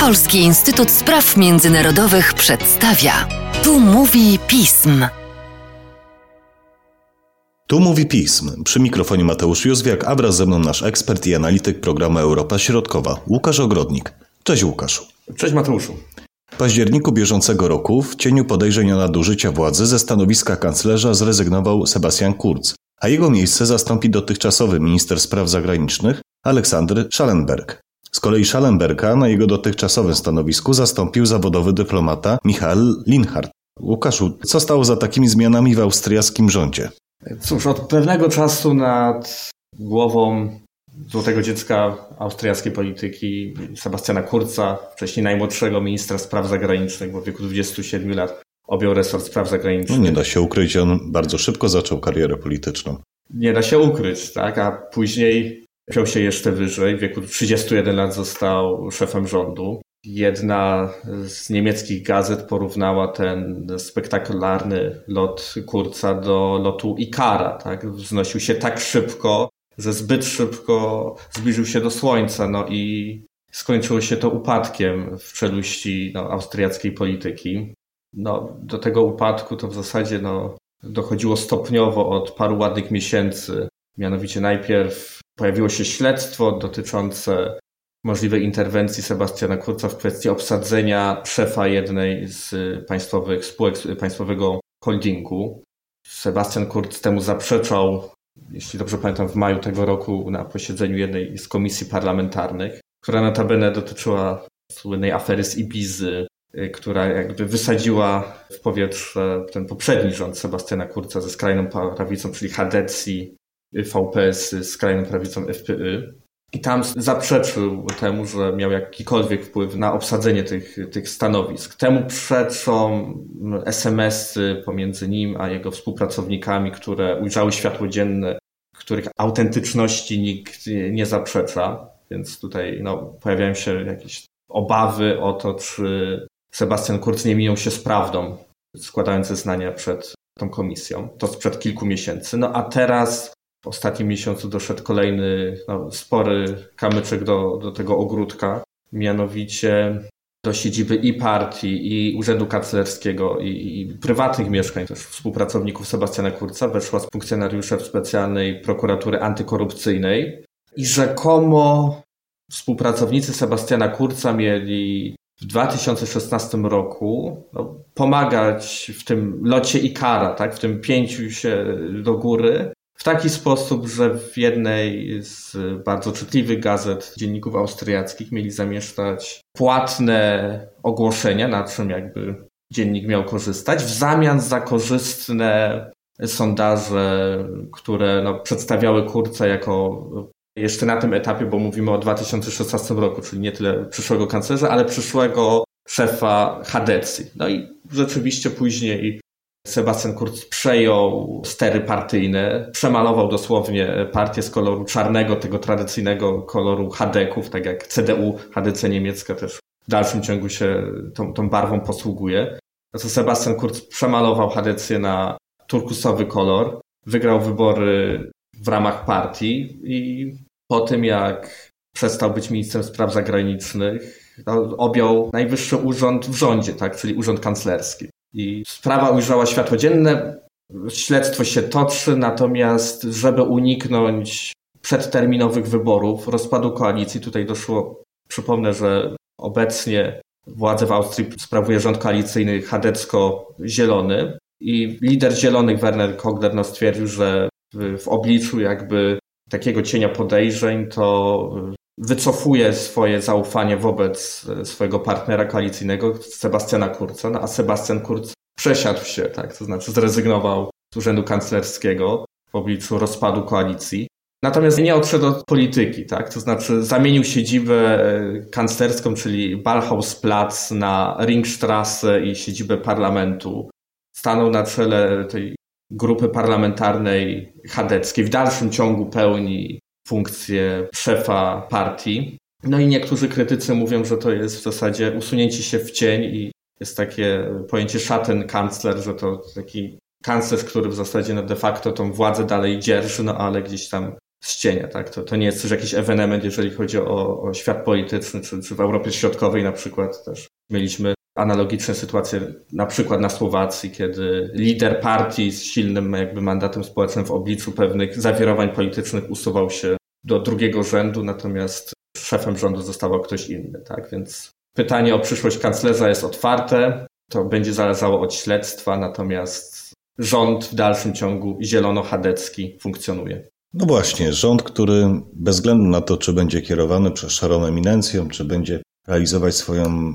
Polski Instytut Spraw Międzynarodowych przedstawia. Tu mówi pism. Tu mówi pism. Przy mikrofonie Mateusz Józwiak, a wraz ze mną nasz ekspert i analityk programu Europa Środkowa, Łukasz Ogrodnik. Cześć Łukaszu. Cześć Mateuszu. W październiku bieżącego roku w cieniu podejrzeń o nadużycia władzy ze stanowiska kanclerza zrezygnował Sebastian Kurz, a jego miejsce zastąpi dotychczasowy minister spraw zagranicznych Aleksander Schallenberg. Z kolei Schallenberga na jego dotychczasowym stanowisku zastąpił zawodowy dyplomata Michael Linhardt. Łukaszu, co stało za takimi zmianami w austriackim rządzie? Cóż, od pewnego czasu nad głową złotego dziecka austriackiej polityki Sebastiana Kurza, wcześniej najmłodszego ministra spraw zagranicznych, bo w wieku 27 lat objął resort spraw zagranicznych. No nie da się ukryć, on bardzo szybko zaczął karierę polityczną. Nie da się ukryć, tak? A później wziął się jeszcze wyżej. W wieku 31 lat został szefem rządu. Jedna z niemieckich gazet porównała ten spektakularny lot Kurca do lotu Ikara. Tak? Wznosił się tak szybko, że zbyt szybko zbliżył się do Słońca. No i skończyło się to upadkiem w czeluści no, austriackiej polityki. No, do tego upadku to w zasadzie no, dochodziło stopniowo od paru ładnych miesięcy. Mianowicie najpierw pojawiło się śledztwo dotyczące możliwej interwencji Sebastiana Kurca w kwestii obsadzenia szefa jednej z państwowych spółek państwowego holdingu. Sebastian Kurz temu zaprzeczał, jeśli dobrze pamiętam, w maju tego roku na posiedzeniu jednej z komisji parlamentarnych, która notabene dotyczyła słynnej afery z Ibizy, która jakby wysadziła w powietrze ten poprzedni rząd Sebastiana Kurca ze skrajną prawicą, czyli Hadecji, VPS z skrajną prawicą FPY. I tam zaprzeczył temu, że miał jakikolwiek wpływ na obsadzenie tych, tych stanowisk. Temu przeczą SMS-y pomiędzy nim a jego współpracownikami, które ujrzały światło dzienne, których autentyczności nikt nie zaprzecza. Więc tutaj no, pojawiają się jakieś obawy o to, czy Sebastian Kurz nie minął się z prawdą, składając zeznania przed tą komisją. To sprzed kilku miesięcy. No a teraz w ostatnim miesiącu doszedł kolejny no, spory kamyczek do, do tego ogródka, mianowicie do siedziby i partii, i Urzędu Kanclerskiego, i, i prywatnych mieszkań. Też współpracowników Sebastiana Kurca weszła z funkcjonariuszem specjalnej prokuratury antykorupcyjnej. I rzekomo współpracownicy Sebastiana Kurca mieli w 2016 roku no, pomagać w tym locie Ikara, tak, w tym pięciu się do góry, w taki sposób, że w jednej z bardzo czytliwych gazet dzienników austriackich mieli zamieszczać płatne ogłoszenia, na czym jakby dziennik miał korzystać, w zamian za korzystne sondaże, które no, przedstawiały Kurca jako jeszcze na tym etapie, bo mówimy o 2016 roku, czyli nie tyle przyszłego kanclerza, ale przyszłego szefa Hadecji. No i rzeczywiście później Sebastian Kurz przejął stery partyjne, przemalował dosłownie partię z koloru czarnego, tego tradycyjnego koloru Hadeków, tak jak CDU, HDC niemiecka też w dalszym ciągu się tą, tą barwą posługuje. To Sebastian Kurz przemalował HDC na turkusowy kolor, wygrał wybory w ramach partii i po tym jak przestał być ministrem spraw zagranicznych, no, objął najwyższy urząd w rządzie, tak, czyli urząd kanclerski. I sprawa ujrzała światło dzienne, śledztwo się toczy, natomiast żeby uniknąć przedterminowych wyborów, rozpadu koalicji, tutaj doszło, przypomnę, że obecnie władzę w Austrii sprawuje rząd koalicyjny chadecko-zielony i lider zielonych Werner Kogler no, stwierdził, że w, obliczu jakby takiego cienia podejrzeń to wycofuje swoje zaufanie wobec e, swojego partnera koalicyjnego, Sebastiana Kurza, no a Sebastian Kurz przesiadł się, tak, to znaczy zrezygnował z urzędu kanclerskiego w obliczu rozpadu koalicji. Natomiast nie odszedł od polityki, tak? To znaczy zamienił siedzibę e, kanclerską, czyli Ballhausplatz na Ringstrasse i siedzibę parlamentu. Stanął na czele tej grupy parlamentarnej chadeckiej. W dalszym ciągu pełni funkcję szefa partii. No i niektórzy krytycy mówią, że to jest w zasadzie usunięcie się w cień i jest takie pojęcie Schattenkancler, że to taki kanclerz, który w zasadzie no de facto tą władzę dalej dzierży, no ale gdzieś tam z cienia. Tak? To, to nie jest też jakiś ewenement, jeżeli chodzi o, o świat polityczny, czy, czy w Europie Środkowej na przykład też mieliśmy analogiczne sytuacje, na przykład na Słowacji, kiedy lider partii z silnym jakby mandatem społecznym w obliczu pewnych zawirowań politycznych usuwał się do drugiego rzędu, natomiast szefem rządu zostawał ktoś inny. Tak? Więc pytanie o przyszłość kanclerza jest otwarte. To będzie zależało od śledztwa, natomiast rząd w dalszym ciągu zielono-chadecki funkcjonuje. No właśnie, rząd, który bez względu na to, czy będzie kierowany przez szarą eminencją, czy będzie realizować swoją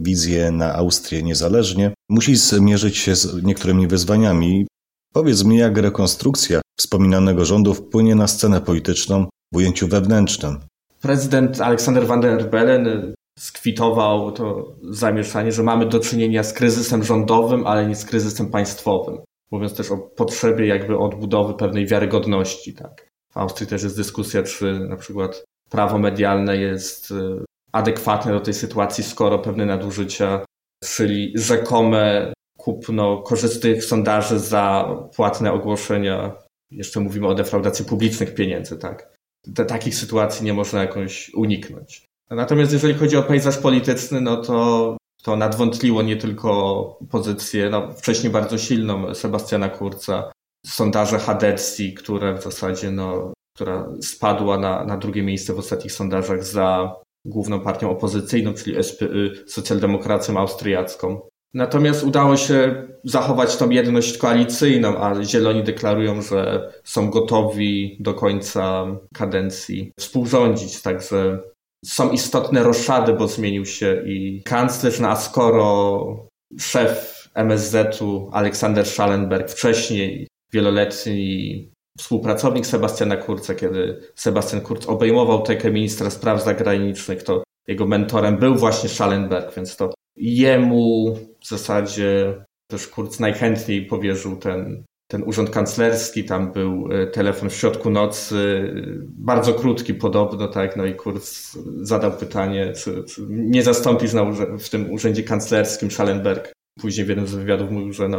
wizję na Austrię niezależnie, musi zmierzyć się z niektórymi wyzwaniami. Powiedz mi, jak rekonstrukcja wspominanego rządu wpłynie na scenę polityczną w ujęciu wewnętrznym. Prezydent Aleksander van der Bellen skwitował to zamieszanie, że mamy do czynienia z kryzysem rządowym, ale nie z kryzysem państwowym. Mówiąc też o potrzebie jakby odbudowy pewnej wiarygodności. Tak. W Austrii też jest dyskusja, czy na przykład prawo medialne jest y, adekwatne do tej sytuacji, skoro pewne nadużycia, czyli rzekome kupno korzystnych sondaży za płatne ogłoszenia, jeszcze mówimy o defraudacji publicznych pieniędzy, tak? takich sytuacji nie można jakoś uniknąć. Natomiast jeżeli chodzi o pejzaż polityczny, no to to nadwątliło nie tylko pozycję, no, wcześniej bardzo silną Sebastiana Kurca, sondaże Hadecji, które w zasadzie, no, która spadła na, na drugie miejsce w ostatnich sondażach za główną partią opozycyjną, czyli SPY, socjaldemokracją austriacką. Natomiast udało się zachować tą jedność koalicyjną, a Zieloni deklarują, że są gotowi do końca kadencji współrządzić. Także są istotne roszady, bo zmienił się i kanclerz, no a skoro szef MSZ-u Aleksander Schallenberg, wcześniej wieloletni współpracownik Sebastiana Kurza, kiedy Sebastian Kurz obejmował tekę ministra spraw zagranicznych, to jego mentorem był właśnie Schallenberg, więc to jemu w zasadzie też Kurz najchętniej powierzył ten, ten urząd kanclerski, tam był e, telefon w środku nocy, bardzo krótki podobno, tak, no i Kurz zadał pytanie, czy, czy nie zastąpisz na, w tym urzędzie kanclerskim Schallenberg. Później w jednym z wywiadów mówił, że no,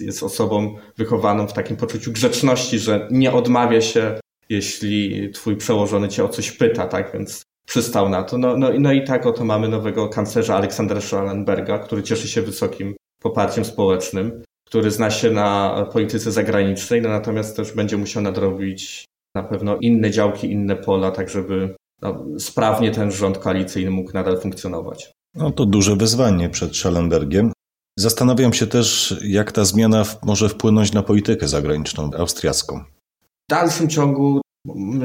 jest osobą wychowaną w takim poczuciu grzeczności, że nie odmawia się, jeśli twój przełożony cię o coś pyta, tak, więc przystał na to. No, no, no i tak oto mamy nowego kanclerza Aleksandra Schallenberga, który cieszy się wysokim poparciem społecznym, który zna się na polityce zagranicznej, no, natomiast też będzie musiał nadrobić na pewno inne działki, inne pola, tak żeby no, sprawnie ten rząd koalicyjny mógł nadal funkcjonować. No to duże wyzwanie przed Schallenbergiem. Zastanawiam się też, jak ta zmiana może wpłynąć na politykę zagraniczną austriacką. W dalszym ciągu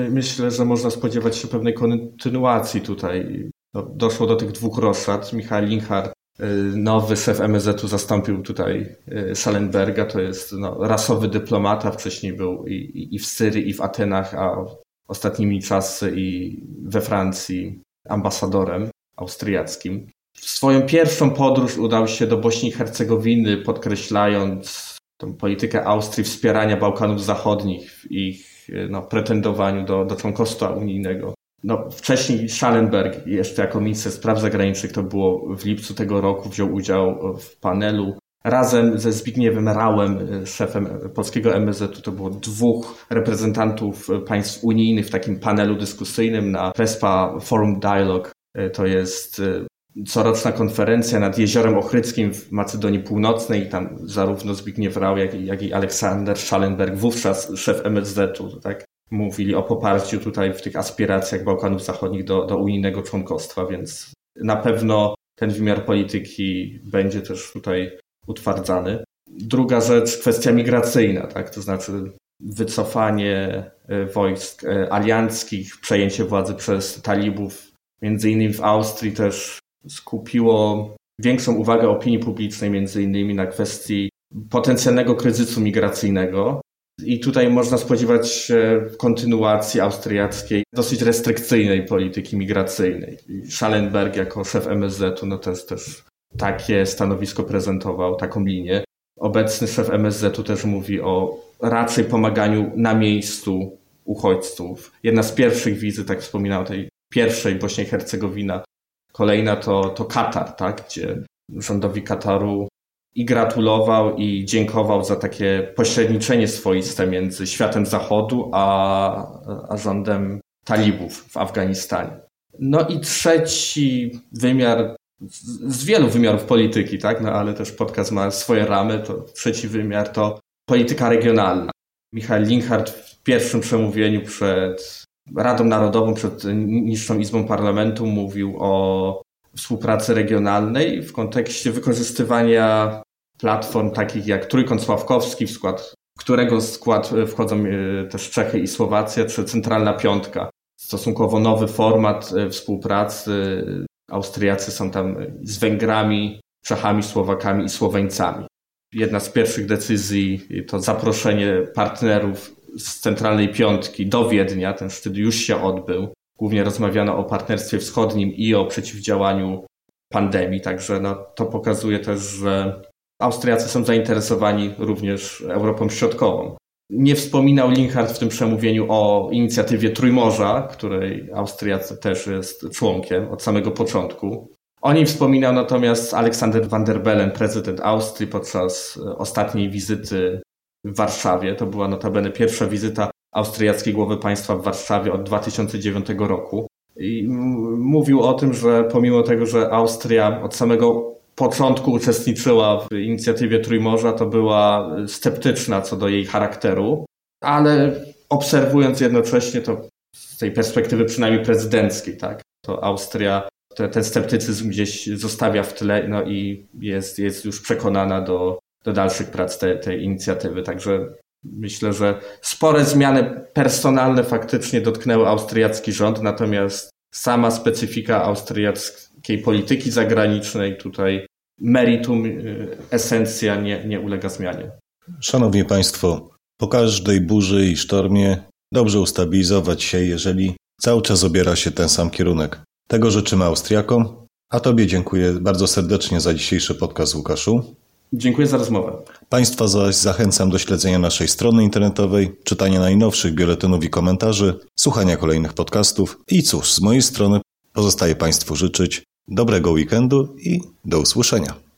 myślę, że można spodziewać się pewnej kontynuacji tutaj. No, doszło do tych dwóch roszad. Michał Linhart, y, nowy szef MSZ-u, zastąpił tutaj y, Schallenberga. To jest no, rasowy dyplomata. Wcześniej był i, i w Syrii, i w Atenach, a ostatnimi czasy i we Francji ambasadorem austriackim. W swoją pierwszą podróż udał się do Bośni i Hercegowiny, podkreślając tą politykę Austrii wspierania Bałkanów Zachodnich w ich no, pretendowaniu do, do członkostwa unijnego. No, wcześniej Schallenberg, jeszcze jako minister spraw zagranicznych, to było w lipcu tego roku, wziął udział w panelu razem ze Zbigniewem Rałem, szefem polskiego MSZ, to było dwóch reprezentantów państw unijnych w takim panelu dyskusyjnym na Prespa Forum Dialogue. To jest coroczna konferencja nad Jeziorem Ochryckim w Macedonii Północnej. Tam zarówno Zbigniew Rau, jak i, jak i Aleksander Schallenberg, wówczas szef MSZ-u, tak, mówili o poparciu tutaj w tych aspiracjach Bałkanów Zachodnich do, do unijnego członkostwa, więc na pewno ten wymiar polityki będzie też tutaj utwardzany. Druga rzecz, kwestia migracyjna, tak, to znaczy wycofanie e, wojsk e, alianckich, przejęcie władzy przez talibów, między innymi w Austrii też skupiło większą uwagę opinii publicznej, między innymi na kwestii potencjalnego kryzysu migracyjnego. I tutaj można spodziewać się kontynuacji austriackiej, dosyć restrykcyjnej polityki migracyjnej. Schallenberg jako szef MSZ-u no też, też takie stanowisko prezentował, taką linię. Obecny szef MSZ-u też mówi o raczej pomaganiu na miejscu uchodźców. Jedna z pierwszych wizyt, tak wspominał, tej pierwszej Bośni i Hercegowina Kolejna to, to Katar, tak, gdzie rządowi Kataru i gratulował i dziękował za takie pośredniczenie swoiste między światem zachodu a, a rządem talibów w Afganistanie. No i trzeci wymiar z wielu wymiarów polityki, tak? No ale też podcast ma swoje ramy, to trzeci wymiar to polityka regionalna. Michał Linhardt w pierwszym przemówieniu przed Radą Narodową, przed niższą Izbą Parlamentu mówił o współpracy regionalnej w kontekście wykorzystywania platform takich jak Trójkąt Sławkowski, w skład którego skład wchodzą e, też Czechy i Słowacja, czy Centralna Piątka. Stosunkowo nowy format e, współpracy. Austriacy są tam z Węgrami, Czechami, Słowakami i Słoweńcami. Jedna z pierwszych decyzji to zaproszenie partnerów z Centralnej Piątki do Wiednia. Ten szczyt już się odbył. Głównie rozmawiano o partnerstwie wschodnim i o przeciwdziałaniu pandemii, także no, to pokazuje też, że Austriacy są zainteresowani również Europą Środkową. Nie wspominał Linhardt w tym przemówieniu o inicjatywie Trójmorza, której Austriacy też jest członkiem od samego początku. O niej wspominał natomiast Aleksander van der Bellen, prezydent Austrii, podczas ostatniej wizyty w Warszawie. To była notabene pierwsza wizyta austriackiej głowy państwa w Warszawie od 2009 roku. I mówił o tym, że pomimo tego, że Austria od samego początku uczestniczyła w inicjatywie Trójmorza, to była sceptyczna co do jej charakteru, ale obserwując jednocześnie to z tej perspektywy przynajmniej prezydenckiej, tak, to Austria te, ten sceptycyzm gdzieś zostawia w tle no i jest, jest już przekonana do, do dalszych prac te, tej inicjatywy. Także myślę, że spore zmiany personalne faktycznie dotknęły austriacki rząd, natomiast sama specyfika austriackiej polityki zagranicznej tutaj meritum, y, esencja nie, nie ulega zmianie. Szanowni Państwo, po każdej burzy i sztormie dobrze ustabilizować się, jeżeli cały czas obiera się ten sam kierunek. Tego życzymy Austriakom, a Tobie dziękuję bardzo serdecznie za dzisiejszy podcast, Łukaszu. Dziękuję za rozmowę. Państwa zaś zachęcam do śledzenia naszej strony internetowej, czytania najnowszych biuletynów i komentarzy, słuchania kolejnych podcastów i cóż, z mojej strony pozostaje Państwu życzyć dobrego weekendu i do usłyszenia.